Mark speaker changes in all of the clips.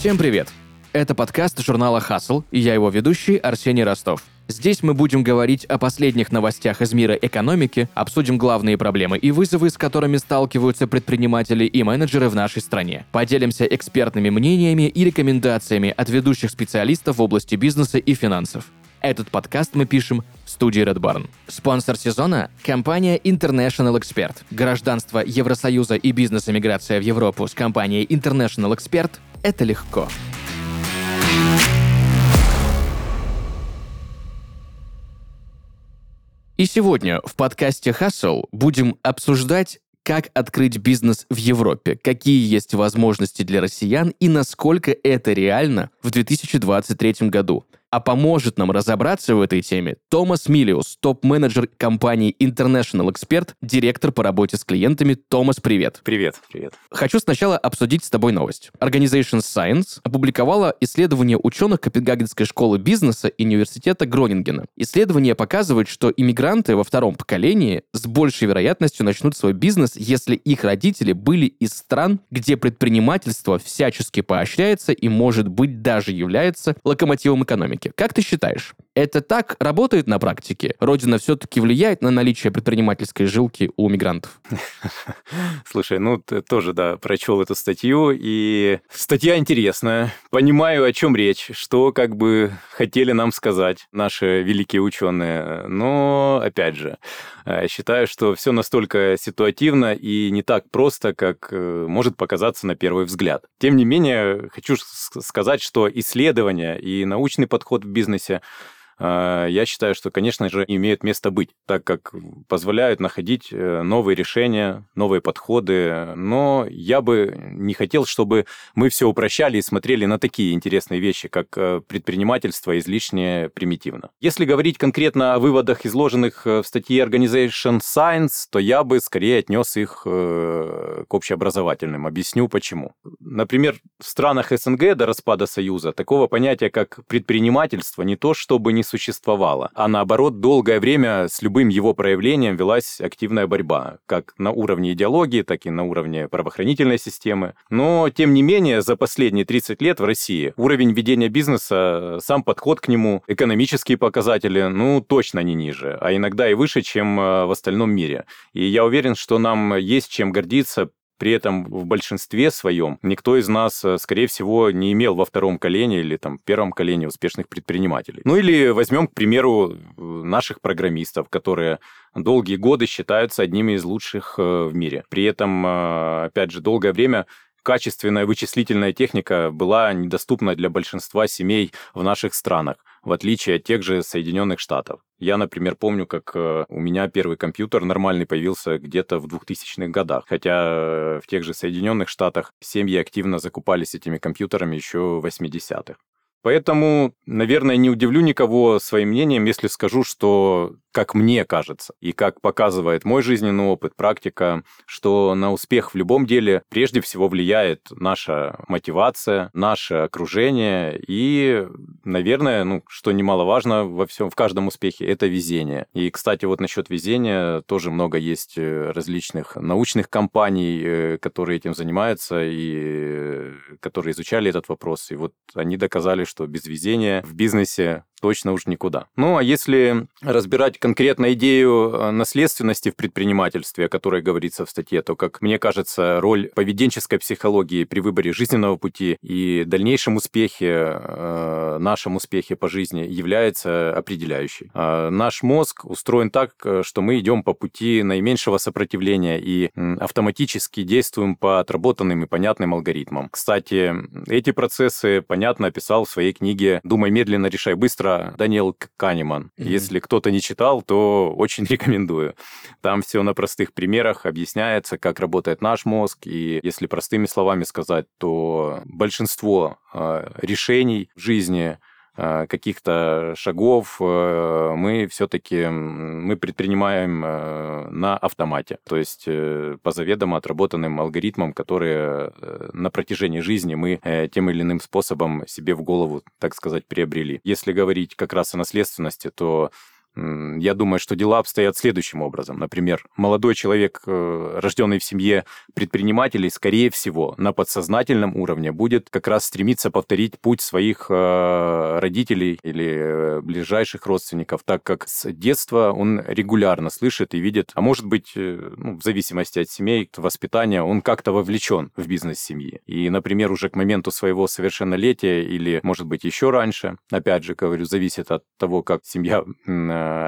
Speaker 1: Всем привет! Это подкаст журнала «Хасл» и я его ведущий Арсений Ростов. Здесь мы будем говорить о последних новостях из мира экономики, обсудим главные проблемы и вызовы, с которыми сталкиваются предприниматели и менеджеры в нашей стране. Поделимся экспертными мнениями и рекомендациями от ведущих специалистов в области бизнеса и финансов. Этот подкаст мы пишем в студии Red Barn. Спонсор сезона – компания International Expert. Гражданство Евросоюза и бизнес-эмиграция в Европу с компанией International Expert – это легко. И сегодня в подкасте Hustle будем обсуждать как открыть бизнес в Европе, какие есть возможности для россиян и насколько это реально в 2023 году. А поможет нам разобраться в этой теме Томас Миллиус, топ-менеджер компании International Expert, директор по работе с клиентами. Томас, привет.
Speaker 2: Привет. Привет.
Speaker 1: Хочу сначала обсудить с тобой новость. Organization Science опубликовала исследование ученых Копенгагенской школы бизнеса и университета Гронингена. Исследование показывает, что иммигранты во втором поколении с большей вероятностью начнут свой бизнес, если их родители были из стран, где предпринимательство всячески поощряется и, может быть, даже является локомотивом экономики экономики. Как ты считаешь, это так работает на практике? Родина все-таки влияет на наличие предпринимательской жилки у мигрантов?
Speaker 2: Слушай, ну ты тоже, да, прочел эту статью, и статья интересная. Понимаю, о чем речь, что как бы хотели нам сказать наши великие ученые. Но, опять же, э, считаю, что все настолько ситуативно и не так просто, как э, может показаться на первый взгляд. Тем не менее, хочу сказать, что исследования и научный подход в бизнесе я считаю, что, конечно же, имеют место быть, так как позволяют находить э, новые решения, новые подходы. Но я бы не хотел, чтобы мы все упрощали и смотрели на такие интересные вещи, как э, предпринимательство излишне примитивно. Если говорить конкретно о выводах, изложенных э, в статье Organization Science, то я бы скорее отнес их к общеобразовательным. Объясню почему. Например, в странах СНГ до распада Союза такого понятия, как предпринимательство, не то чтобы не существовало, а наоборот, долгое время с любым его проявлением велась активная борьба, как на уровне идеологии, так и на уровне правоохранительной системы. Но, тем не менее, за последние 30 лет в России уровень ведения бизнеса, сам подход к нему, экономические показатели, ну, точно не ниже, а иногда и выше, чем э, в остальном мире. И я уверен, что нам есть чем гордиться при этом в большинстве своем никто из нас, э, скорее всего, не имел во втором колене или там первом колене успешных предпринимателей. Ну или возьмем, к примеру, наших программистов, которые долгие годы считаются одними из лучших э, в мире. При этом, э, опять же, долгое время качественная вычислительная техника была недоступна для большинства семей в наших странах, в отличие от тех же Соединенных Штатов. Я, например, помню, как э, у меня первый компьютер нормальный появился где-то в 2000-х годах, хотя э, в тех же Соединенных Штатах семьи активно закупались этими компьютерами еще в 80-х. Поэтому, наверное, не удивлю никого своим мнением, если скажу, что как мне кажется, и как показывает мой жизненный опыт, практика, что на успех в любом деле прежде всего влияет наша мотивация, наше окружение и, наверное, ну, что немаловажно во всем, в каждом успехе, это везение. И, кстати, вот насчет везения тоже много есть э, различных научных компаний, э, которые этим занимаются и э, которые изучали этот вопрос. И вот они доказали, что без везения в бизнесе точно уж никуда. Ну, а если разбирать конкретно идею э, наследственности в предпринимательстве, о которой говорится в статье, то, как мне кажется, роль поведенческой психологии при выборе жизненного пути и дальнейшем успехе, э, нашем успехе по жизни является определяющей. А наш мозг устроен так, э, что мы идем по пути наименьшего сопротивления и автоматически действуем по отработанным и понятным алгоритмам. Кстати, эти процессы понятно описал в своей книге «Думай медленно, решай быстро» автора Даниэл Канеман. Mm-hmm. Если кто-то не читал, то очень рекомендую. Там все на простых примерах объясняется, как работает наш мозг. И если простыми словами сказать, то большинство э, решений в жизни каких-то шагов э, мы все-таки мы предпринимаем э, на автомате, то есть по заведомо отработанным алгоритмам, которые на протяжении жизни мы тем или иным способом себе в голову, так сказать, приобрели. Если говорить как раз о наследственности, то Я думаю, что дела обстоят следующим образом. Например, молодой человек, э, рожденный в семье предпринимателей, скорее всего, на подсознательном уровне будет как раз стремиться повторить путь своих э, родителей или э, ближайших родственников, так как с детства он регулярно слышит и видит, а может быть, ну, в зависимости от семей, воспитания, он как-то вовлечен в бизнес семьи. И, например, уже к моменту своего совершеннолетия или, может быть, еще раньше, опять же, говорю, зависит от того, как семья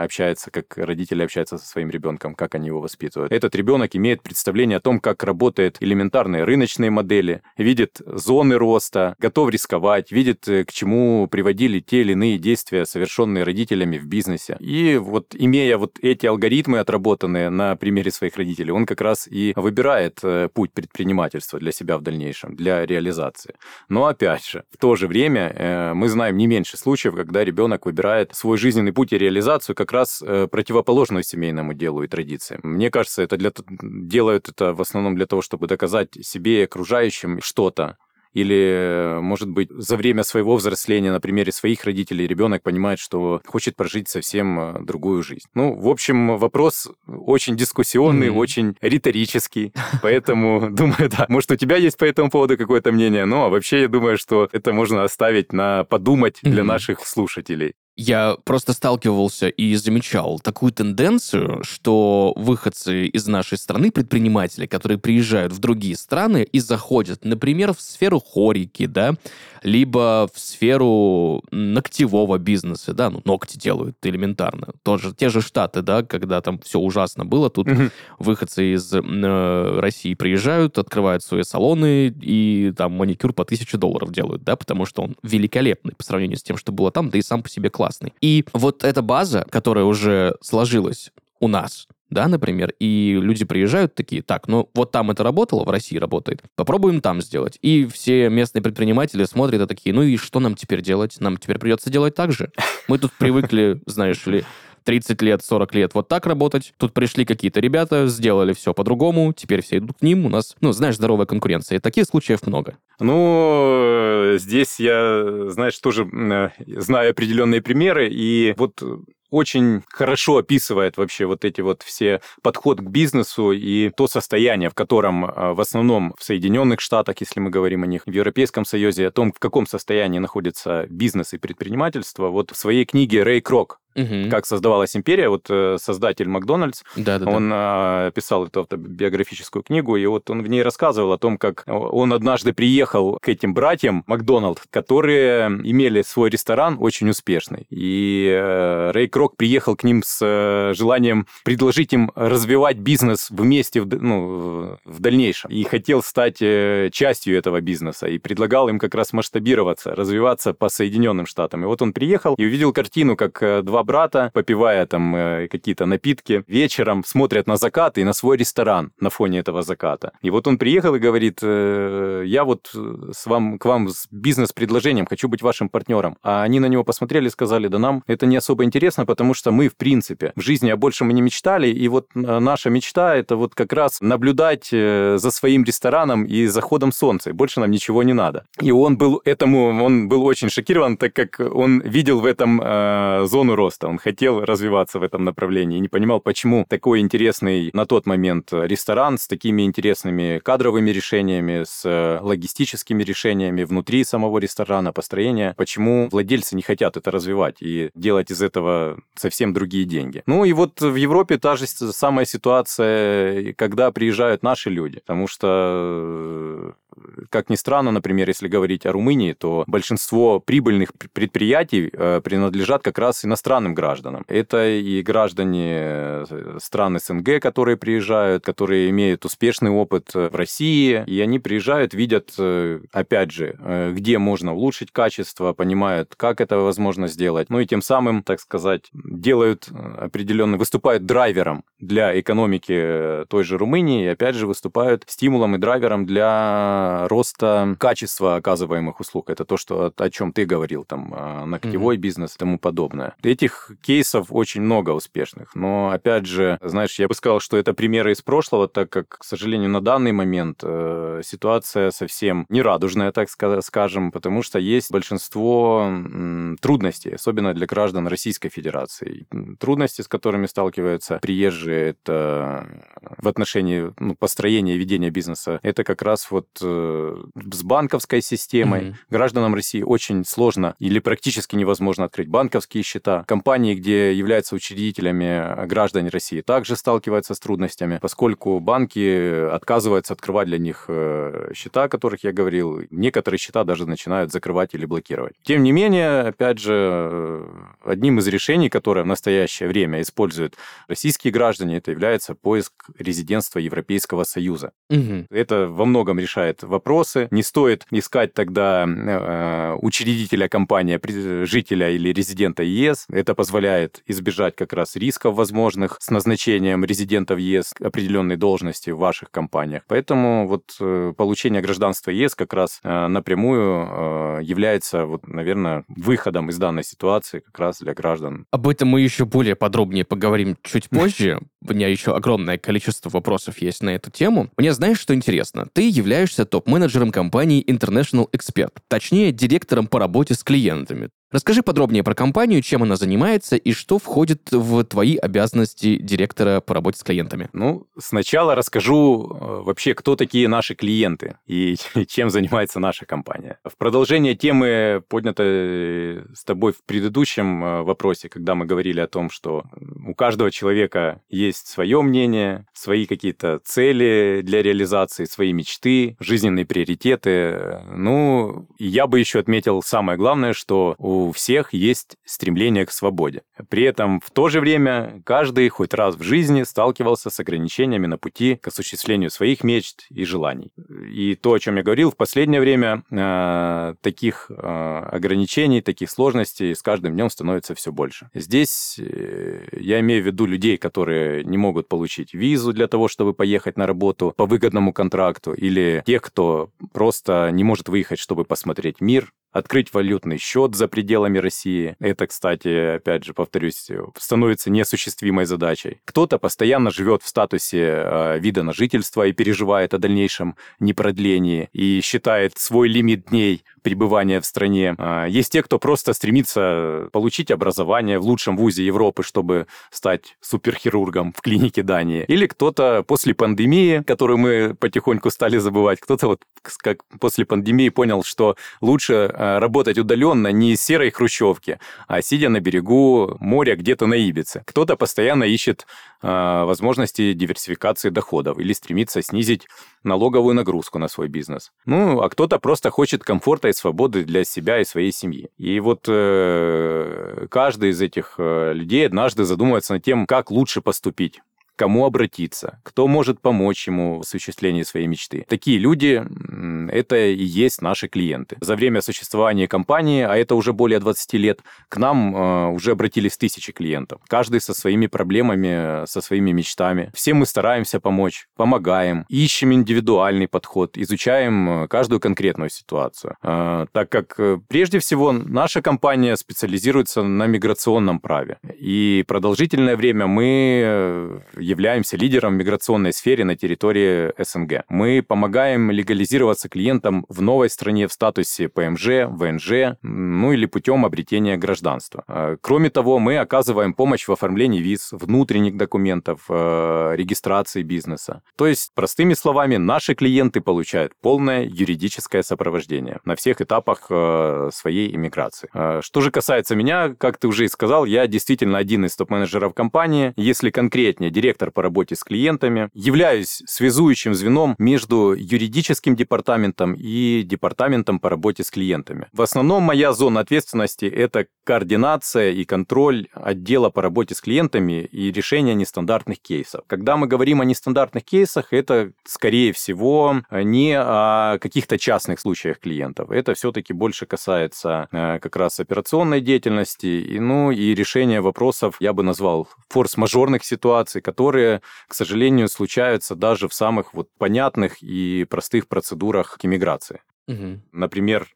Speaker 2: общается, как родители общаются со своим ребенком, как они его воспитывают. Этот ребенок имеет представление о том, как работают элементарные рыночные модели, видит зоны роста, готов рисковать, видит, э, к чему приводили те или иные действия, совершенные родителями в бизнесе. И вот имея вот эти алгоритмы отработанные на примере своих родителей, он как раз и выбирает э, путь предпринимательства для себя в дальнейшем, для реализации. Но опять же, в то же время э, мы знаем не меньше случаев, когда ребенок выбирает свой жизненный путь и реализацию как раз э, противоположную семейному делу и традициям. Мне кажется, это для, делают это в основном для того, чтобы доказать себе и окружающим что-то, или, может быть, за время своего взросления на примере своих родителей ребенок понимает, что хочет прожить совсем э, другую жизнь. Ну, в общем, вопрос очень дискуссионный, mm-hmm. очень риторический, поэтому думаю, да, может, у тебя есть по этому поводу какое-то мнение, ну, а вообще я думаю, что это можно оставить на подумать для наших слушателей.
Speaker 1: Я просто сталкивался и замечал такую тенденцию, что выходцы из нашей страны, предприниматели, которые приезжают в другие страны и заходят, например, в сферу хорики, да, либо в сферу ногтевого бизнеса, да, ну, ногти делают элементарно. Тоже те же Штаты, да, когда там все ужасно было, тут mm-hmm. выходцы из э, России приезжают, открывают свои салоны и там маникюр по тысяче долларов делают, да, потому что он великолепный по сравнению с тем, что было там, да и сам по себе класс классный. И вот эта база, которая уже сложилась у нас, да, например, и люди приезжают такие, так, ну вот там это работало, в России работает, попробуем там сделать. И все местные предприниматели смотрят и такие, ну и что нам теперь делать? Нам теперь придется делать так же. Мы тут привыкли, знаешь ли, 30 лет, 40 лет вот так работать. Тут пришли какие-то ребята, сделали все по-другому, теперь все идут к ним. У нас, ну, знаешь, здоровая конкуренция. И таких случаев много.
Speaker 2: Ну, здесь я, знаешь, тоже э, знаю определенные примеры. И вот очень хорошо описывает вообще вот эти вот все подход к бизнесу и то состояние, в котором э, в основном в Соединенных Штатах, если мы говорим о них, в Европейском Союзе, о том, в каком состоянии находится бизнес и предпринимательство. Вот в своей книге Рэй Крок Угу. Как создавалась империя, вот э, создатель Макдональдс, да, да, он да. писал эту автобиографическую книгу, и вот он в ней рассказывал о том, как он однажды приехал к этим братьям Макдоналд, которые имели свой ресторан очень успешный. И э, Рэй Крок приехал к ним с э, желанием предложить им развивать бизнес вместе в, ну, в дальнейшем. И хотел стать частью этого бизнеса. И предлагал им как раз масштабироваться, развиваться по Соединенным Штатам. И вот он приехал и увидел картину, как два брата, попивая там э, какие-то напитки, вечером смотрят на закат и на свой ресторан на фоне этого заката. И вот он приехал и говорит, э, я вот с вам, к вам с бизнес-предложением, хочу быть вашим партнером. А они на него посмотрели и сказали, да нам это не особо интересно, потому что мы, в принципе, в жизни о большем мы не мечтали, и вот э, наша мечта – это вот как раз наблюдать за своим рестораном и заходом солнца, и больше нам ничего не надо. И он был этому, он был очень шокирован, так как он видел в этом э, зону роста просто. Он хотел развиваться в этом направлении не понимал, почему такой интересный на тот момент ресторан с такими интересными кадровыми решениями, с э, логистическими решениями внутри самого ресторана, построения, почему владельцы не хотят это развивать и делать из этого совсем другие деньги. Ну и вот в Европе та же самая ситуация, когда приезжают наши люди, потому что э, как ни странно, например, если говорить о Румынии, то большинство прибыльных предприятий э, принадлежат как раз иностранным гражданам. Это и граждане э, стран СНГ, которые приезжают, которые имеют успешный опыт в России, и они приезжают, видят, э, опять же, где можно улучшить качество, понимают, как это возможно сделать, ну и тем самым, так сказать, делают определенно, выступают драйвером для экономики той же Румынии, и опять же выступают стимулом и драйвером для роста качества оказываемых услуг, это то, что, о чем ты говорил, там, а, ногтевой mm-hmm. бизнес и тому подобное. Этих кейсов очень много успешных, но, опять же, знаешь, я бы сказал, что это примеры из прошлого, так как, к сожалению, на данный момент э, ситуация совсем нерадужная, так скажем, потому что есть большинство м, трудностей, особенно для граждан Российской Федерации. Трудности, с которыми сталкиваются приезжие, это в отношении ну, построения и ведения бизнеса, это как раз вот э, с банковской системой. Mm-hmm. Гражданам России очень сложно или практически невозможно открыть банковские счета. Компании, где являются учредителями граждане России, также сталкиваются с трудностями, поскольку банки отказываются открывать для них э, счета, о которых я говорил. Некоторые счета даже начинают закрывать или блокировать. Тем не менее, опять же, э, одним из решений, которое в настоящее время используют российские граждане, это является поиск резидентства Европейского Союза. Угу. Это во многом решает вопросы. Не стоит искать тогда э, учредителя компании, жителя или резидента ЕС. Это позволяет избежать как раз рисков возможных с назначением резидентов ЕС определенной должности в ваших компаниях. Поэтому вот э, получение гражданства ЕС как раз э, напрямую э, является, вот, наверное, выходом из данной ситуации как раз для граждан.
Speaker 1: Об этом мы еще более подробнее поговорим чуть позже. У меня еще огромное количество вопросов есть на эту тему. Мне знаешь, что интересно? Ты являешься топ-менеджером компании International Expert, точнее, директором по работе с клиентами. Расскажи подробнее про компанию, чем она занимается и что входит в твои обязанности директора по работе с клиентами.
Speaker 2: Ну, сначала расскажу э, вообще, кто такие наши клиенты и чем занимается наша компания. В продолжение темы, поднятой с тобой в предыдущем э, вопросе, когда мы говорили о том, что у каждого человека есть свое мнение, свои какие-то цели для реализации, свои мечты, жизненные приоритеты. Ну, я бы еще отметил самое главное, что у у всех есть стремление к свободе. При этом в то же время каждый хоть раз в жизни сталкивался с ограничениями на пути к осуществлению своих мечт и желаний. И то, о чем я говорил, в последнее время э, таких э, ограничений, таких сложностей с каждым днем становится все больше. Здесь э, я имею в виду людей, которые не могут получить визу для того, чтобы поехать на работу по выгодному контракту, или тех, кто просто не может выехать, чтобы посмотреть мир, открыть валютный счет за пределами России. Это, кстати, опять же, повторюсь, становится неосуществимой задачей. Кто-то постоянно живет в статусе э, вида на жительство и переживает о дальнейшем непродлении и считает свой лимит дней пребывания в стране. А, есть те, кто просто стремится получить образование в лучшем вузе Европы, чтобы стать суперхирургом в клинике Дании. Или кто-то после пандемии, которую мы потихоньку стали забывать, кто-то вот как после пандемии понял, что лучше а, работать удаленно не из серой хрущевки, а сидя на берегу моря где-то на Ибице. Кто-то постоянно ищет а, возможности диверсификации доходов или стремится снизить налоговую нагрузку на свой бизнес. Ну, а кто-то просто хочет комфорта и свободы для себя и своей семьи. И вот э, каждый из этих э, людей однажды задумывается над тем, как лучше поступить кому обратиться, кто может помочь ему в осуществлении своей мечты. Такие люди — это и есть наши клиенты. За время существования компании, а это уже более 20 лет, к нам э, уже обратились тысячи клиентов. Каждый со своими проблемами, со своими мечтами. Все мы стараемся помочь, помогаем, ищем индивидуальный подход, изучаем э, каждую конкретную ситуацию. Э, так как прежде всего наша компания специализируется на миграционном праве. И продолжительное время мы являемся лидером в миграционной сфере на территории СНГ. Мы помогаем легализироваться клиентам в новой стране в статусе ПМЖ, ВНЖ, ну или путем обретения гражданства. А, кроме того, мы оказываем помощь в оформлении виз, внутренних документов, э, регистрации бизнеса. То есть, простыми словами, наши клиенты получают полное юридическое сопровождение на всех этапах э, своей иммиграции. Что же касается меня, как ты уже и сказал, я действительно один из топ-менеджеров компании. Если конкретнее, директор директор по работе с клиентами. Являюсь связующим звеном между юридическим департаментом и департаментом по работе с клиентами. В основном моя зона ответственности – это координация и контроль отдела по работе с клиентами и решение нестандартных кейсов. Когда мы говорим о нестандартных кейсах, это, скорее всего, не о каких-то частных случаях клиентов. Это все-таки больше касается э, как раз операционной деятельности, и, ну и решения вопросов, я бы назвал, форс-мажорных ситуаций, которые, к сожалению, случаются даже в самых вот понятных и простых процедурах к иммиграции. Угу. Например,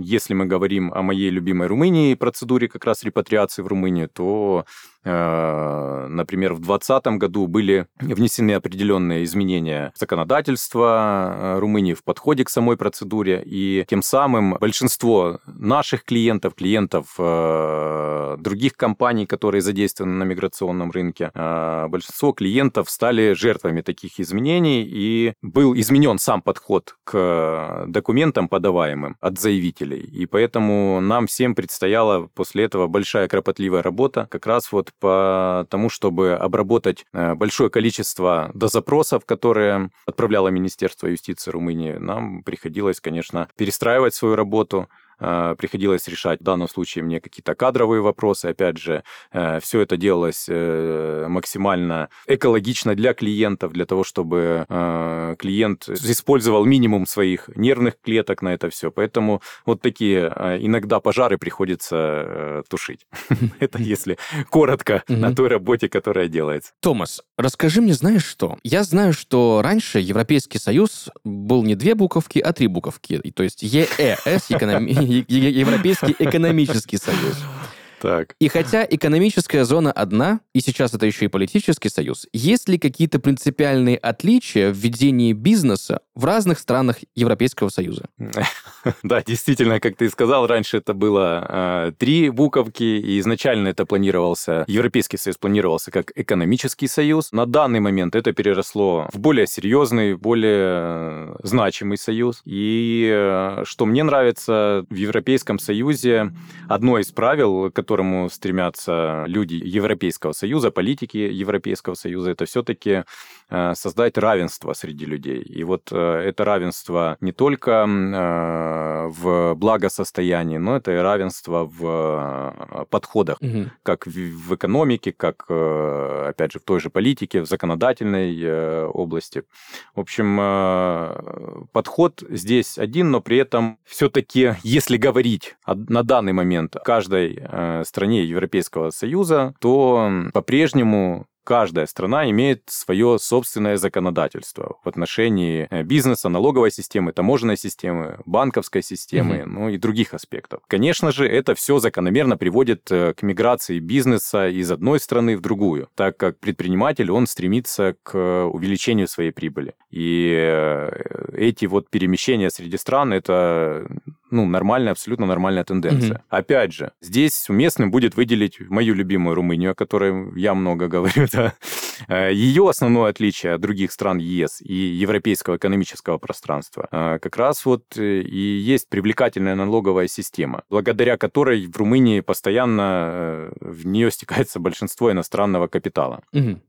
Speaker 2: если мы говорим о моей любимой Румынии, процедуре как раз репатриации в Румынию, то например, в 2020 году были внесены определенные изменения в законодательство э, Румынии в подходе к самой процедуре, и тем самым большинство наших клиентов, клиентов э, других компаний, которые задействованы на миграционном рынке, большинство клиентов стали жертвами таких изменений, и был изменен сам подход к документам, подаваемым от заявителей. И поэтому нам всем предстояла после этого большая кропотливая работа как раз вот по тому, чтобы обработать э, большое количество дозапросов, которые отправляло Министерство юстиции Румынии, нам приходилось, конечно, перестраивать свою работу, приходилось решать в данном случае мне какие-то кадровые вопросы. Опять же, э, все это делалось э, максимально экологично для клиентов, для того, чтобы клиент использовал минимум своих нервных клеток на это все. Поэтому вот такие иногда пожары приходится тушить. Это если коротко на той работе, которая делается.
Speaker 1: Томас, расскажи мне, знаешь что? Я знаю, что раньше Европейский Союз был не две буковки, а три буковки. То есть ЕЭС, Европейский экономический союз.
Speaker 2: Так.
Speaker 1: И хотя экономическая зона одна, и сейчас это еще и политический союз, есть ли какие-то принципиальные отличия в ведении бизнеса в разных странах Европейского Союза?
Speaker 2: Да, действительно, как ты сказал, раньше это было э, три буковки, и изначально это планировался, Европейский Союз планировался как экономический союз. На данный момент это переросло в более серьезный, более значимый союз. И э, что мне нравится в Европейском Союзе, одно из правил, которое которому стремятся люди Европейского Союза, политики Европейского Союза, это все-таки э, создать равенство среди людей. И вот э, это равенство не только э, в благосостоянии, но это и равенство в подходах, угу. как в экономике, как, опять же, в той же политике, в законодательной области. В общем, подход здесь один, но при этом все-таки, если говорить на данный момент каждой стране Европейского Союза, то по-прежнему каждая страна имеет свое собственное законодательство в отношении э, бизнеса, налоговой системы, таможенной системы, банковской системы, mm ну и других аспектов. Конечно же, это все закономерно приводит э, к миграции бизнеса из одной страны в другую, так как предприниматель, он стремится к увеличению своей прибыли. И э, эти вот перемещения среди стран, это ну, нормальная, абсолютно нормальная тенденция. mm Опять же, здесь уместным будет выделить мою любимую Румынию, о которой я много говорю, да. Э, Ее основное отличие от других стран ЕС и европейского экономического пространства э, как раз вот э, и есть привлекательная налоговая система, благодаря которой в Румынии постоянно в нее стекается большинство иностранного капитала. Угу.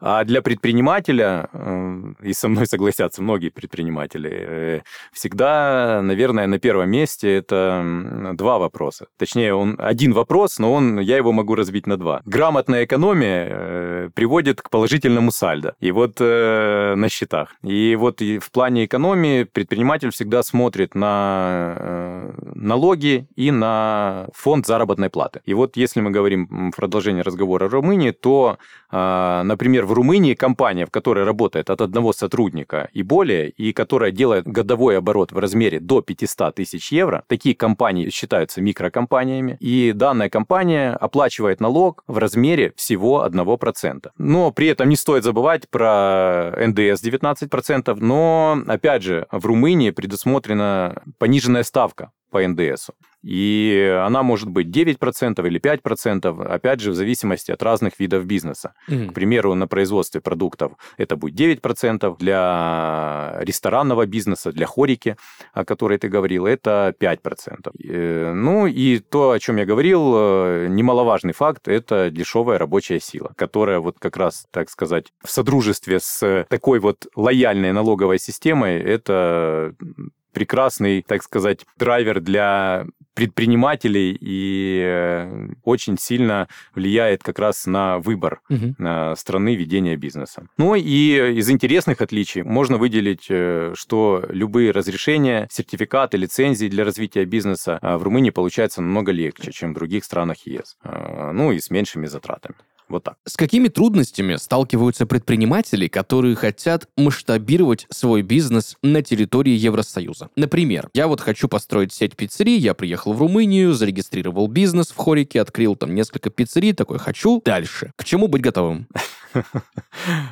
Speaker 2: А для предпринимателя, э, и со мной согласятся многие предприниматели, э, всегда, наверное, на первом месте это два вопроса. Точнее, он один вопрос, но он, я его могу разбить на два. Грамотная экономия э, приводит к положительному сальдо. И вот на счетах. И вот в плане экономии предприниматель всегда смотрит на налоги и на фонд заработной платы. И вот если мы говорим в продолжении разговора о Румынии, то, например, в Румынии компания, в которой работает от одного сотрудника и более, и которая делает годовой оборот в размере до 500 тысяч евро, такие компании считаются микрокомпаниями, и данная компания оплачивает налог в размере всего 1%. Но при этом не стоит забывать про НДС 19%, но, опять же, в Румынии предусмотрена пониженная ставка по НДСу. И она может быть 9% или 5%, опять же, в зависимости от разных видов бизнеса. Mm-hmm. К примеру, на производстве продуктов это будет 9%, для ресторанного бизнеса, для хорики, о которой ты говорил, это 5%. Э, ну и то, о чем я говорил, э, немаловажный факт, это дешевая рабочая сила, которая вот как раз, так сказать, в содружестве с такой вот лояльной налоговой системой, это прекрасный, так сказать, драйвер для предпринимателей и э, очень сильно влияет как раз на выбор угу. страны ведения бизнеса. Ну и из интересных отличий можно выделить, э, что любые разрешения, сертификаты, лицензии для развития бизнеса в Румынии получаются намного легче, чем в других странах ЕС. Ну и с меньшими затратами. Вот так.
Speaker 1: С какими трудностями сталкиваются предприниматели, которые хотят масштабировать свой бизнес на территории Евросоюза? Например, я вот хочу построить сеть пиццерий, я приехал в Румынию, зарегистрировал бизнес в Хорике, открыл там несколько пиццерий, такой хочу дальше. К чему быть готовым?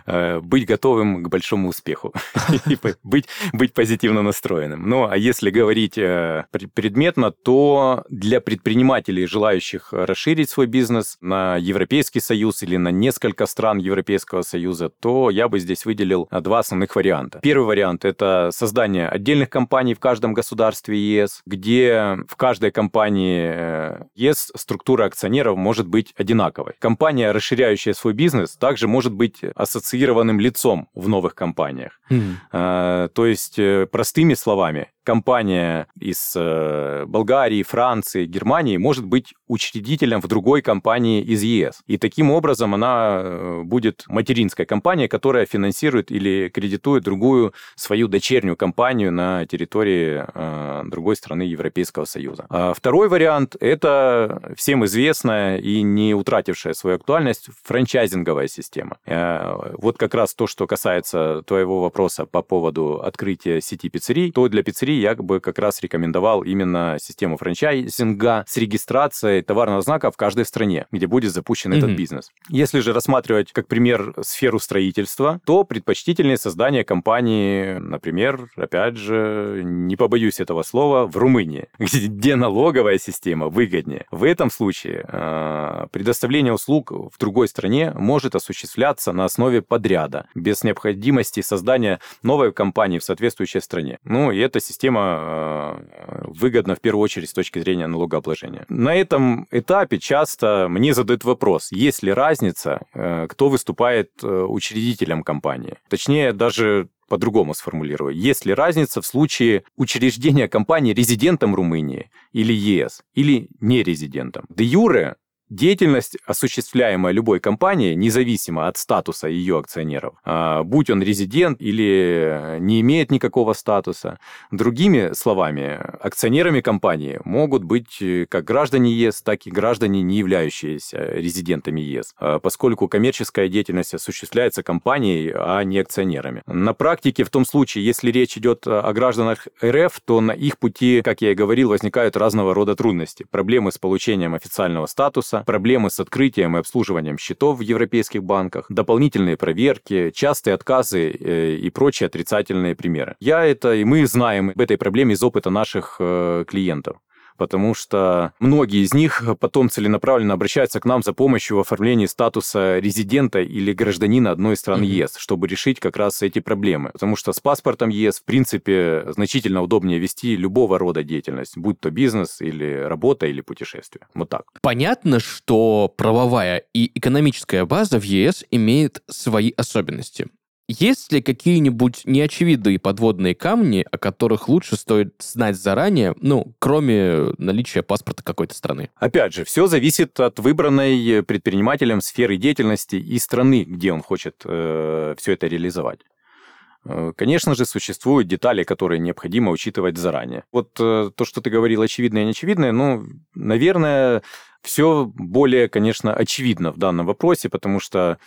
Speaker 2: Э, быть готовым к большому успеху. быть, быть позитивно настроенным. Ну, а если говорить э, предметно, то для предпринимателей, желающих расширить свой бизнес на Европейский Союз, или на несколько стран Европейского Союза, то я бы здесь выделил а, два основных варианта. Первый вариант – это создание отдельных компаний в каждом государстве ЕС, где в каждой компании э, ЕС структура акционеров может быть одинаковой. Компания, расширяющая свой бизнес, также может быть ассоциированным лицом в новых компаниях. Mm. То есть, э, простыми словами, компания из э, Болгарии, Франции, Германии может быть учредителем в другой компании из ЕС. И таким образом она э, будет материнской компанией, которая финансирует или кредитует другую свою дочернюю компанию на территории э, другой страны Европейского Союза. А второй вариант – это всем известная и не утратившая свою актуальность франчайзинговая система. Вот как раз то, что касается твоего вопроса по поводу открытия сети пиццерий, то для пиццерий я бы как раз рекомендовал именно систему франчайзинга с регистрацией товарного знака в каждой стране, где будет запущен mm-hmm. этот бизнес. Если же рассматривать как пример сферу строительства, то предпочтительнее создание компании, например, опять же, не побоюсь этого слова, в Румынии, где налоговая система выгоднее. В этом случае э, предоставление услуг в другой стране может осуществляться на основе подряда, без необходимости создания новой компании в соответствующей стране. Ну, и эта система система э, выгодна в первую очередь с точки зрения налогообложения. На этом этапе часто мне задают вопрос, есть ли разница, э, кто выступает э, учредителем компании. Точнее, даже по-другому сформулирую. Есть ли разница в случае учреждения компании резидентом Румынии или ЕС, или не резидентом? Де юре Деятельность, осуществляемая любой компанией, независимо от статуса ее акционеров, а, будь он резидент или не имеет никакого статуса. Другими словами, акционерами компании могут быть э, как граждане ЕС, так и граждане, не являющиеся резидентами ЕС, а, поскольку коммерческая деятельность осуществляется компанией, а не акционерами. На практике, в том случае, если речь идет о гражданах РФ, то на их пути, как я и говорил, возникают разного рода трудности. Проблемы с получением официального статуса, проблемы с открытием и обслуживанием счетов в европейских банках, дополнительные проверки, частые отказы э, и прочие отрицательные примеры. Я это и мы знаем об этой проблеме из опыта наших э, клиентов потому что многие из них потом целенаправленно обращаются к нам за помощью в оформлении статуса резидента или гражданина одной из стран ЕС, чтобы решить как раз эти проблемы. Потому что с паспортом ЕС, в принципе, значительно удобнее вести любого рода деятельность, будь то бизнес или работа или путешествие. Вот так.
Speaker 1: Понятно, что правовая и экономическая база в ЕС имеет свои особенности. Есть ли какие-нибудь неочевидные подводные камни, о которых лучше стоит знать заранее, ну, кроме наличия паспорта какой-то страны?
Speaker 2: Опять же, все зависит от выбранной предпринимателем сферы деятельности и страны, где он хочет э, все это реализовать. Э, конечно же, существуют детали, которые необходимо учитывать заранее. Вот э, то, что ты говорил, очевидное и неочевидное, ну, наверное, все более, конечно, очевидно в данном вопросе, потому что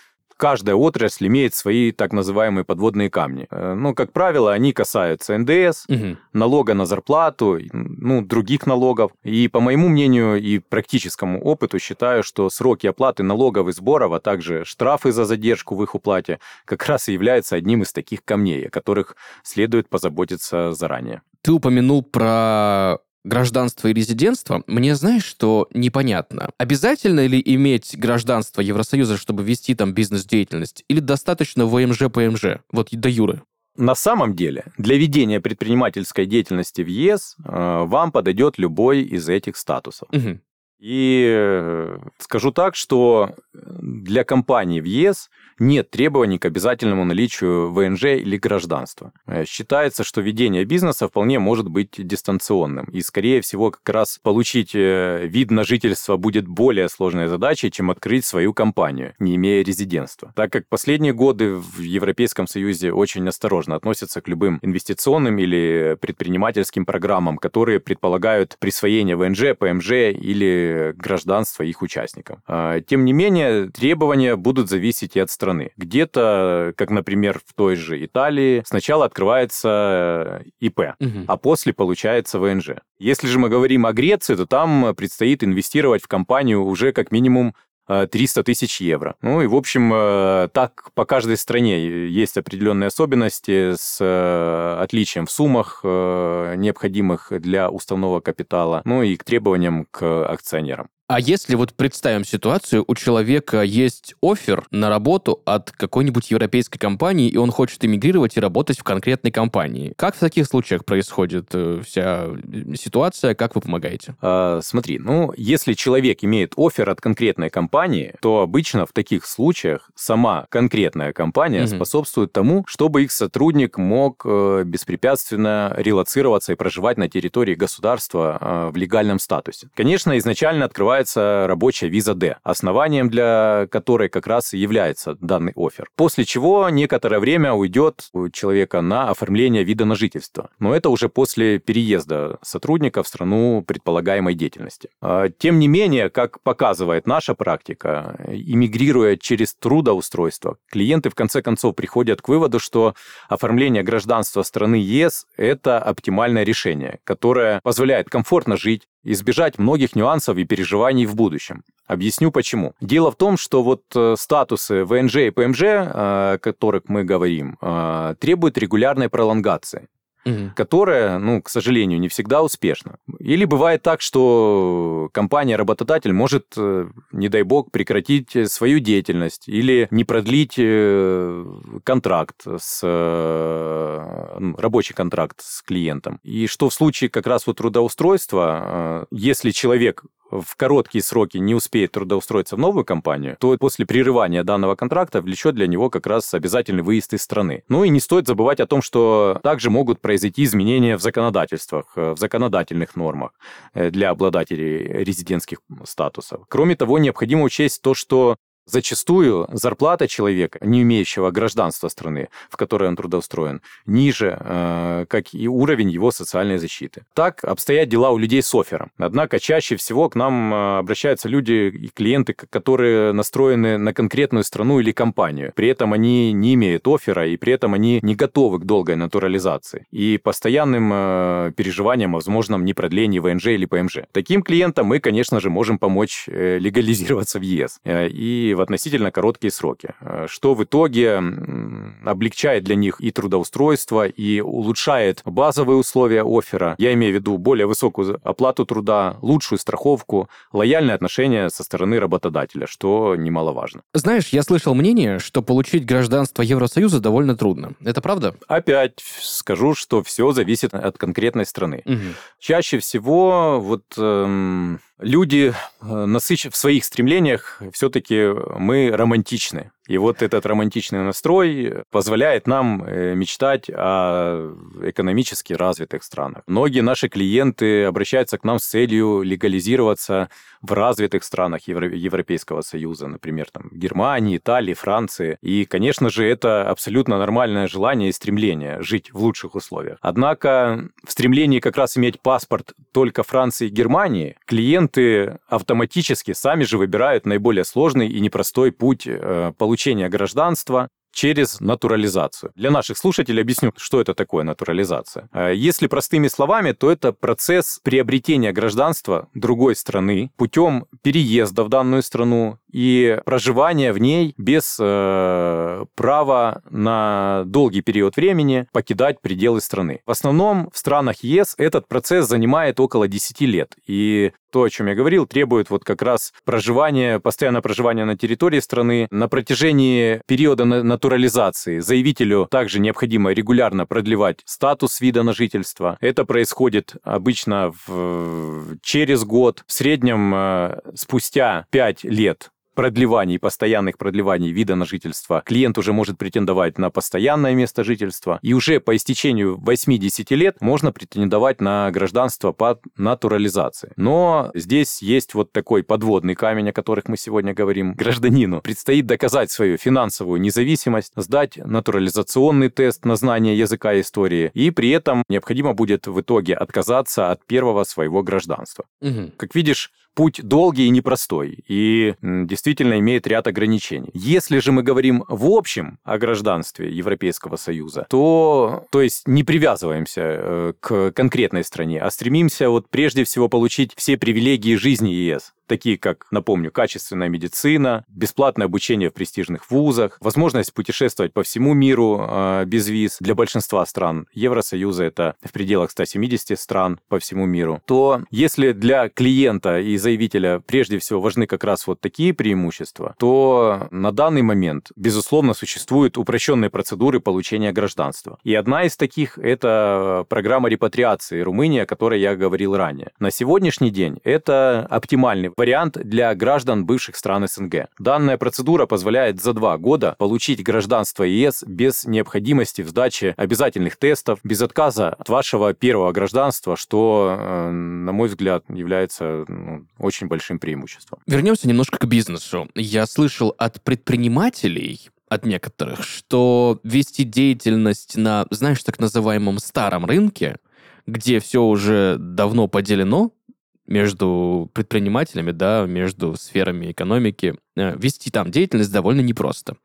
Speaker 2: каждая отрасль имеет свои так называемые подводные камни. Э, ну, как правило, они касаются НДС, угу. налога на зарплату, ну, других налогов. И, по моему мнению и практическому опыту, считаю, что сроки оплаты налогов и сборов, а также штрафы за задержку в их уплате как раз и являются одним из таких камней, о которых следует позаботиться заранее.
Speaker 1: Ты упомянул про гражданство и резидентство, мне знаешь, что непонятно. Обязательно ли иметь гражданство Евросоюза, чтобы вести там бизнес-деятельность, или достаточно ВМЖ, ПМЖ? Вот до Юры.
Speaker 2: На самом деле, для ведения предпринимательской деятельности в ЕС э, вам подойдет любой из этих статусов. Угу. И э, скажу так, что для компании в ЕС нет требований к обязательному наличию ВНЖ или гражданства. Э, считается, что ведение бизнеса вполне может быть дистанционным, и, скорее всего, как раз получить э, вид на жительство будет более сложной задачей, чем открыть свою компанию, не имея резидентства. Так как последние годы в Европейском Союзе очень осторожно относятся к любым инвестиционным или предпринимательским программам, которые предполагают присвоение ВНЖ, ПМЖ или гражданства их участникам. А, тем не менее, требования будут зависеть и от страны страны. Где-то, как, например, в той же Италии, сначала открывается э, ИП, угу. а после получается ВНЖ. Если же мы говорим о Греции, то там предстоит инвестировать в компанию уже как минимум 300 э, тысяч евро. Ну и, в общем, э, так по каждой стране есть определенные особенности с отличием в суммах, необходимых для уставного капитала, ну и к требованиям к акционерам.
Speaker 1: А если вот представим ситуацию, у человека есть офер на работу от какой-нибудь европейской компании, и он хочет эмигрировать и работать в конкретной компании. Как в таких случаях происходит э, вся ситуация? Как вы помогаете?
Speaker 2: А, смотри, ну, если человек имеет офер от конкретной компании, то обычно в таких случаях сама конкретная компания угу. способствует тому, чтобы их сотрудник мог э, беспрепятственно релацироваться и проживать на территории государства э, в легальном статусе. Конечно, изначально открывается называется рабочая виза D, основанием для которой как раз и является данный офер. После чего некоторое время уйдет у человека на оформление вида на жительство. Но это уже после переезда сотрудника в страну предполагаемой деятельности. А, тем не менее, как показывает наша практика, иммигрируя через трудоустройство, клиенты в конце концов приходят к выводу, что оформление гражданства страны ЕС – это оптимальное решение, которое позволяет комфортно жить, избежать многих нюансов и переживаний в будущем. Объясню почему. Дело в том, что вот э, статусы ВНЖ и ПМЖ, о которых мы говорим, э, требуют регулярной пролонгации угу. которая, ну, к сожалению, не всегда успешна. Или бывает так, что компания-работодатель может, э, не дай бог, прекратить свою деятельность или не продлить э, контракт с э, ну, рабочий контракт с клиентом. И что в случае как раз вот трудоустройства, если человек в короткие сроки не успеет трудоустроиться в новую компанию, то после прерывания данного контракта влечет для него как раз обязательный выезд из страны. Ну и не стоит забывать о том, что также могут произойти изменения в законодательствах, э, в законодательных нормах э, для обладателей резидентских статусов. Кроме того, необходимо учесть то, что Зачастую зарплата человека, не имеющего гражданства страны, в которой он трудоустроен, ниже, э, как и уровень его социальной защиты. Так обстоят дела у людей с оффером. Однако чаще всего к нам э, обращаются люди и клиенты, которые настроены на конкретную страну или компанию. При этом они не имеют оффера, и при этом они не готовы к долгой натурализации и постоянным э, переживаниям о возможном непродлении ВНЖ или ПМЖ. Таким клиентам мы, конечно же, можем помочь легализироваться в ЕС. И в относительно короткие сроки, э, что в итоге облегчает для них и трудоустройство, и улучшает базовые условия оффера. Я имею в виду более высокую оплату труда, лучшую страховку, лояльное отношение со стороны работодателя, что немаловажно.
Speaker 1: Знаешь, я слышал мнение, что получить гражданство Евросоюза довольно трудно. Это правда?
Speaker 2: Опять скажу, что все зависит от конкретной страны. Угу. Чаще всего вот эм, люди, э, насыщ... в своих стремлениях, все-таки мы романтичны. И вот этот романтичный настрой позволяет нам э, мечтать о экономически развитых странах. Многие наши клиенты обращаются к нам с целью легализироваться в развитых странах Европейского Союза, например, там, Германии, Италии, Франции. И, конечно же, это абсолютно нормальное желание и стремление жить в лучших условиях. Однако в стремлении как раз иметь паспорт только Франции и Германии, клиенты автоматически сами же выбирают наиболее сложный и непростой путь э, получения получения гражданства через натурализацию. Для наших слушателей объясню, что это такое натурализация. Э, если простыми словами, то это процесс приобретения гражданства другой страны путем переезда в данную страну и проживания в ней без э, права на долгий период времени покидать пределы страны. В основном в странах ЕС этот процесс занимает около 10 лет. И то, о чем я говорил, требует вот как раз проживания, постоянного проживания на территории страны. На протяжении периода натурализации заявителю также необходимо регулярно продлевать статус вида на жительство. Это происходит обычно в, через год, в среднем э, спустя 5 лет продлеваний, постоянных продлеваний вида на жительство, клиент уже может претендовать на постоянное место жительства, и уже по истечению 80 лет можно претендовать на гражданство по натурализации. Но здесь есть вот такой подводный камень, о которых мы сегодня говорим. Гражданину предстоит доказать свою финансовую независимость, сдать натурализационный тест на знание языка и истории, и при этом необходимо будет в итоге отказаться от первого своего гражданства. Угу. Как видишь, путь долгий и непростой, и действительно имеет ряд ограничений. Если же мы говорим в общем о гражданстве Европейского Союза, то, то есть не привязываемся э, к конкретной стране, а стремимся вот прежде всего получить все привилегии жизни ЕС такие как, напомню, качественная медицина, бесплатное обучение в престижных вузах, возможность путешествовать по всему миру э, без виз для большинства стран Евросоюза, это в пределах 170 стран по всему миру, то если для клиента и заявителя прежде всего важны как раз вот такие преимущества, то на данный момент, безусловно, существуют упрощенные процедуры получения гражданства. И одна из таких – это программа репатриации Румынии, о которой я говорил ранее. На сегодняшний день это оптимальный вариант для граждан бывших стран СНГ. Данная процедура позволяет за два года получить гражданство ЕС без необходимости в сдаче обязательных тестов, без отказа от вашего первого гражданства, что, э, на мой взгляд, является ну, очень большим преимуществом.
Speaker 1: Вернемся немножко к бизнесу. Я слышал от предпринимателей, от некоторых, что вести деятельность на, знаешь, так называемом старом рынке, где все уже давно поделено, между предпринимателями, да, между сферами экономики, э, вести там деятельность довольно непросто.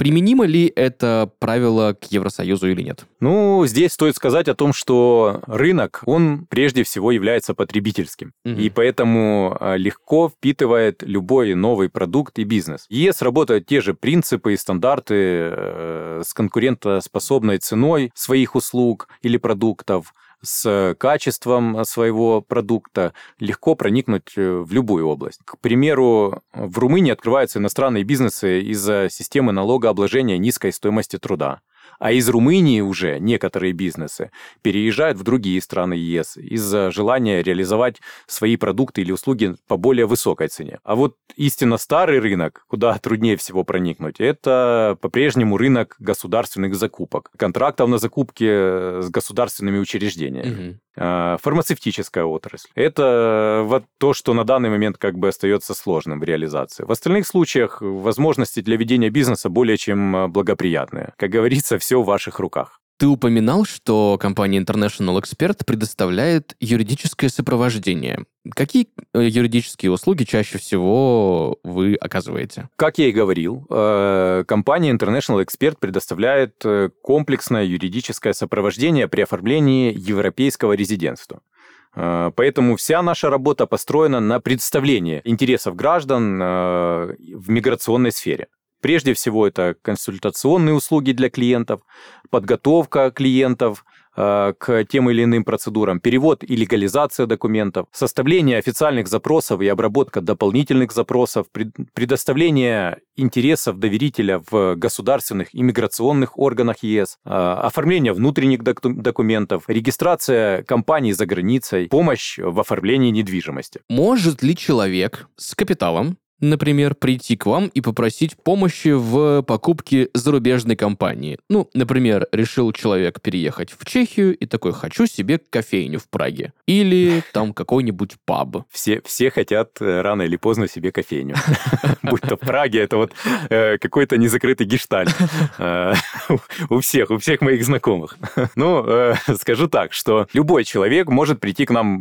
Speaker 1: Применимо ли это правило к Евросоюзу или нет?
Speaker 2: Ну, здесь стоит сказать о том, что рынок, он прежде всего является потребительским. Угу. И поэтому э, легко впитывает любой новый продукт и бизнес. ЕС работают те же принципы и стандарты э, с конкурентоспособной ценой своих услуг или продуктов, с качеством своего продукта легко проникнуть э, в любую область. К примеру, в Румынии открываются иностранные бизнесы из-за системы налогообложения низкой стоимости труда. А из Румынии уже некоторые бизнесы переезжают в другие страны ЕС из-за желания реализовать свои продукты или услуги по более высокой цене. А вот истинно старый рынок, куда труднее всего проникнуть, это по-прежнему рынок государственных закупок, контрактов на закупки с государственными учреждениями. Угу. Фармацевтическая отрасль. Это вот то, что на данный момент как бы остается сложным в реализации. В остальных случаях возможности для ведения бизнеса более чем благоприятные. Как говорится, все в ваших руках.
Speaker 1: Ты упоминал, что компания International Expert предоставляет юридическое сопровождение. Какие э, юридические услуги чаще всего вы оказываете?
Speaker 2: Как я и говорил, э, компания International Expert предоставляет э, комплексное юридическое сопровождение при оформлении европейского резидентства. Поэтому вся наша работа построена на представлении интересов граждан в миграционной сфере. Прежде всего, это консультационные услуги для клиентов, подготовка клиентов э, к тем или иным процедурам, перевод и легализация документов, составление официальных запросов и обработка дополнительных запросов, предоставление интересов доверителя в государственных иммиграционных органах ЕС, э, оформление внутренних документов, регистрация компаний за границей, помощь в оформлении недвижимости.
Speaker 1: Может ли человек с капиталом например, прийти к вам и попросить помощи в покупке зарубежной компании. Ну, например, решил человек переехать в Чехию и такой, хочу себе кофейню в Праге. Или там какой-нибудь паб.
Speaker 2: Все, все хотят э, рано или поздно себе кофейню. Будь то в Праге, это вот э, какой-то незакрытый гештальт. Э, у всех, у всех моих знакомых. Ну, скажу так, что любой человек может прийти к нам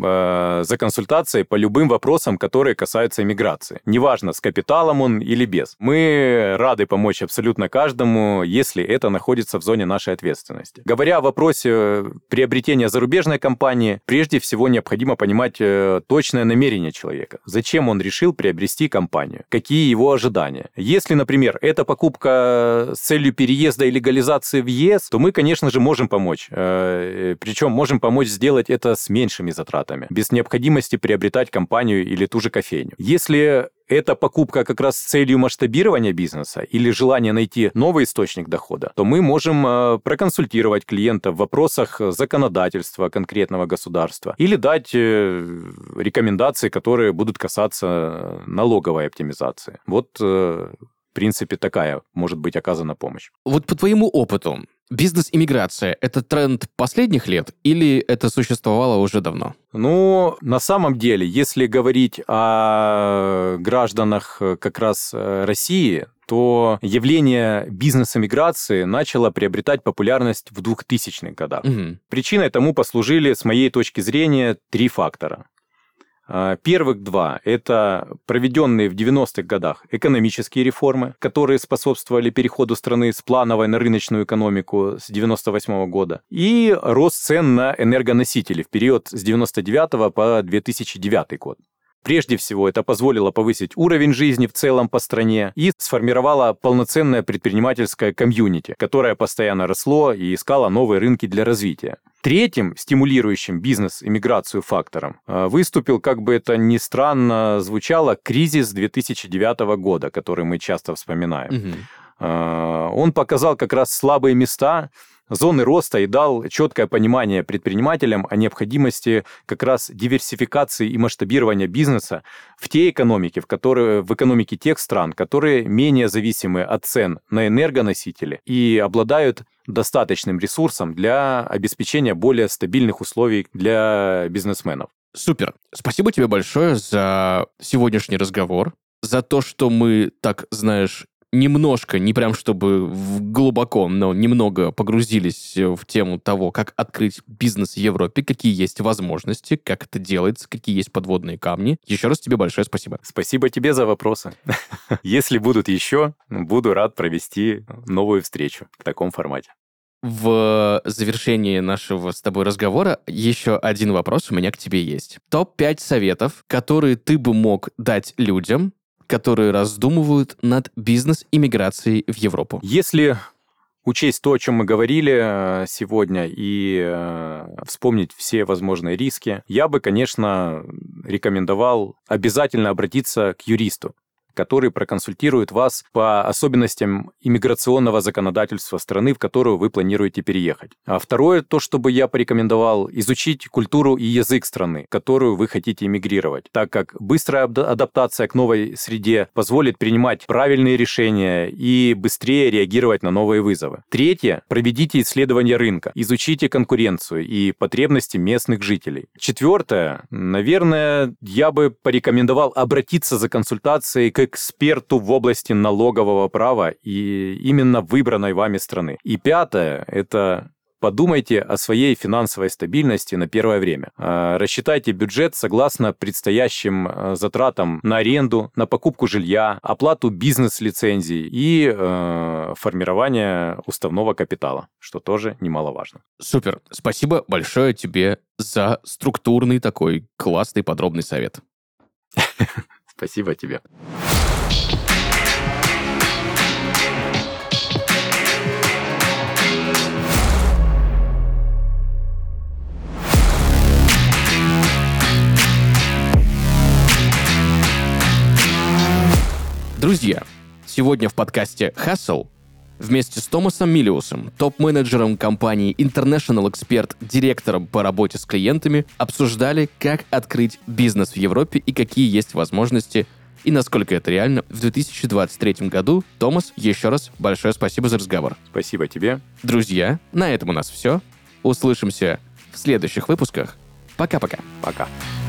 Speaker 2: за консультацией по любым вопросам, которые касаются иммиграции. Неважно, неважно, с капиталом он или без. Мы рады помочь абсолютно каждому, если это находится в зоне нашей ответственности. Говоря о вопросе приобретения зарубежной компании, прежде всего необходимо понимать э, точное намерение человека. Зачем он решил приобрести компанию? Какие его ожидания? Если, например, это покупка с целью переезда и легализации в ЕС, то мы, конечно же, можем помочь. Э, Причем можем помочь сделать это с меньшими затратами, без необходимости приобретать компанию или ту же кофейню. Если это покупка как раз с целью масштабирования бизнеса или желание найти новый источник дохода, то мы можем э, проконсультировать клиента в вопросах законодательства конкретного государства или дать э, рекомендации, которые будут касаться налоговой оптимизации. Вот в принципе, такая может быть оказана помощь.
Speaker 1: Вот по твоему опыту, Бизнес-иммиграция – это тренд последних лет или это существовало уже давно?
Speaker 2: Ну, на самом деле, если говорить о гражданах э, как раз э, России, то явление бизнес-эмиграции начало приобретать популярность в 2000-х годах. Угу. Причиной тому послужили, с моей точки зрения, три фактора. А, первых два – это проведенные в 90-х годах экономические реформы, которые способствовали переходу страны с плановой на рыночную экономику с 98 года, и рост цен на энергоносители в период с 99 по 2009 год. Прежде всего, это позволило повысить уровень жизни в целом по стране и сформировало полноценное предпринимательское комьюнити, которое постоянно росло и искало новые рынки для развития. Третьим стимулирующим бизнес-иммиграцию фактором э, выступил, как бы это ни странно звучало, кризис 2009 года, который мы часто вспоминаем. Угу. Он показал как раз слабые места зоны роста и дал четкое понимание предпринимателям о необходимости как раз диверсификации и масштабирования бизнеса в те экономики, в, которые, в экономике тех стран, которые менее зависимы от цен на энергоносители и обладают достаточным ресурсом для обеспечения более стабильных условий для бизнесменов.
Speaker 1: Супер. Спасибо тебе большое за сегодняшний разговор, за то, что мы, так знаешь, немножко, не прям чтобы глубоко, но немного погрузились в тему того, как открыть бизнес в Европе, какие есть возможности, как это делается, какие есть подводные камни. Еще раз тебе большое спасибо.
Speaker 2: Спасибо тебе за вопросы. Если будут еще, буду рад провести новую встречу в таком формате.
Speaker 1: В завершении нашего с тобой разговора еще один вопрос у меня к тебе есть. Топ-5 советов, которые ты бы мог дать людям, которые раздумывают над бизнес-иммиграцией в Европу.
Speaker 2: Если учесть то, о чем мы говорили э, сегодня, и э, вспомнить все возможные риски, я бы, конечно, рекомендовал обязательно обратиться к юристу который проконсультирует вас по особенностям иммиграционного законодательства страны, в которую вы планируете переехать. А второе, то, чтобы я порекомендовал изучить культуру и язык страны, в которую вы хотите эмигрировать, так как быстрая адаптация к новой среде позволит принимать правильные решения и быстрее реагировать на новые вызовы. Третье, проведите исследование рынка, изучите конкуренцию и потребности местных жителей. Четвертое, наверное, я бы порекомендовал обратиться за консультацией к эксперту в области налогового права и именно выбранной вами страны. И пятое – это Подумайте о своей финансовой стабильности на первое время. А, рассчитайте бюджет согласно предстоящим а, затратам на аренду, на покупку жилья, оплату бизнес-лицензий и э, формирование уставного капитала, что тоже немаловажно.
Speaker 1: Супер. Спасибо большое тебе за структурный такой классный подробный совет.
Speaker 2: Спасибо тебе.
Speaker 1: Друзья, сегодня в подкасте «Hustle» вместе с Томасом Миллиусом, топ-менеджером компании International Expert, директором по работе с клиентами, обсуждали, как открыть бизнес в Европе и какие есть возможности и насколько это реально в 2023 году. Томас, еще раз большое спасибо за разговор.
Speaker 2: Спасибо тебе.
Speaker 1: Друзья, на этом у нас все. Услышимся в следующих выпусках. Пока-пока.
Speaker 2: Пока. -пока. Пока.